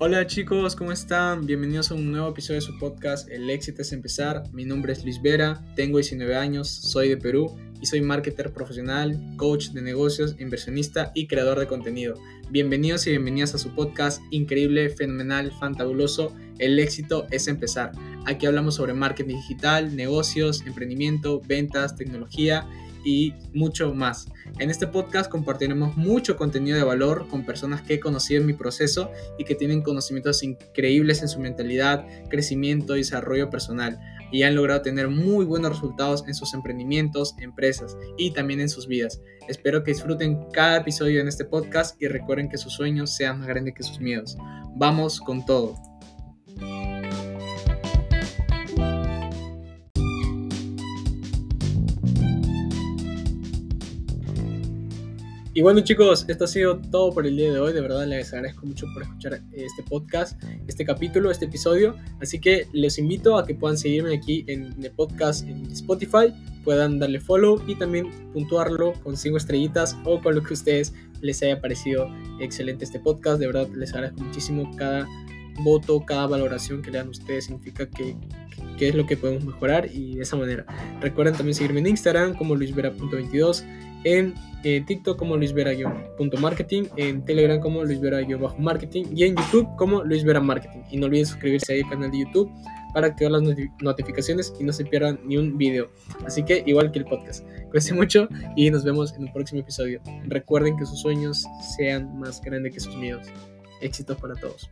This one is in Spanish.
Hola chicos, ¿cómo están? Bienvenidos a un nuevo episodio de su podcast El éxito es empezar. Mi nombre es Luis Vera, tengo 19 años, soy de Perú y soy marketer profesional, coach de negocios, inversionista y creador de contenido. Bienvenidos y bienvenidas a su podcast increíble, fenomenal, fantabuloso. El éxito es empezar. Aquí hablamos sobre marketing digital, negocios, emprendimiento, ventas, tecnología y mucho más. En este podcast compartiremos mucho contenido de valor con personas que he conocido en mi proceso y que tienen conocimientos increíbles en su mentalidad, crecimiento y desarrollo personal y han logrado tener muy buenos resultados en sus emprendimientos, empresas y también en sus vidas. Espero que disfruten cada episodio en este podcast y recuerden que sus sueños sean más grandes que sus miedos. Vamos con todo. Y bueno chicos, esto ha sido todo por el día de hoy. De verdad les agradezco mucho por escuchar este podcast, este capítulo, este episodio. Así que les invito a que puedan seguirme aquí en el podcast en Spotify, puedan darle follow y también puntuarlo con 5 estrellitas o con lo que a ustedes les haya parecido excelente este podcast. De verdad les agradezco muchísimo cada voto, cada valoración que le dan ustedes significa que, que, es lo que podemos mejorar y de esa manera. Recuerden también seguirme en Instagram como luisvera.22 en eh, TikTok como Luis Marketing, en Telegram como Luis Marketing y en YouTube como Luis Vera Marketing. Y no olviden suscribirse al canal de YouTube para activar las notificaciones y no se pierdan ni un video. Así que igual que el podcast. Cuídense mucho y nos vemos en un próximo episodio. Recuerden que sus sueños sean más grandes que sus miedos. Éxitos para todos.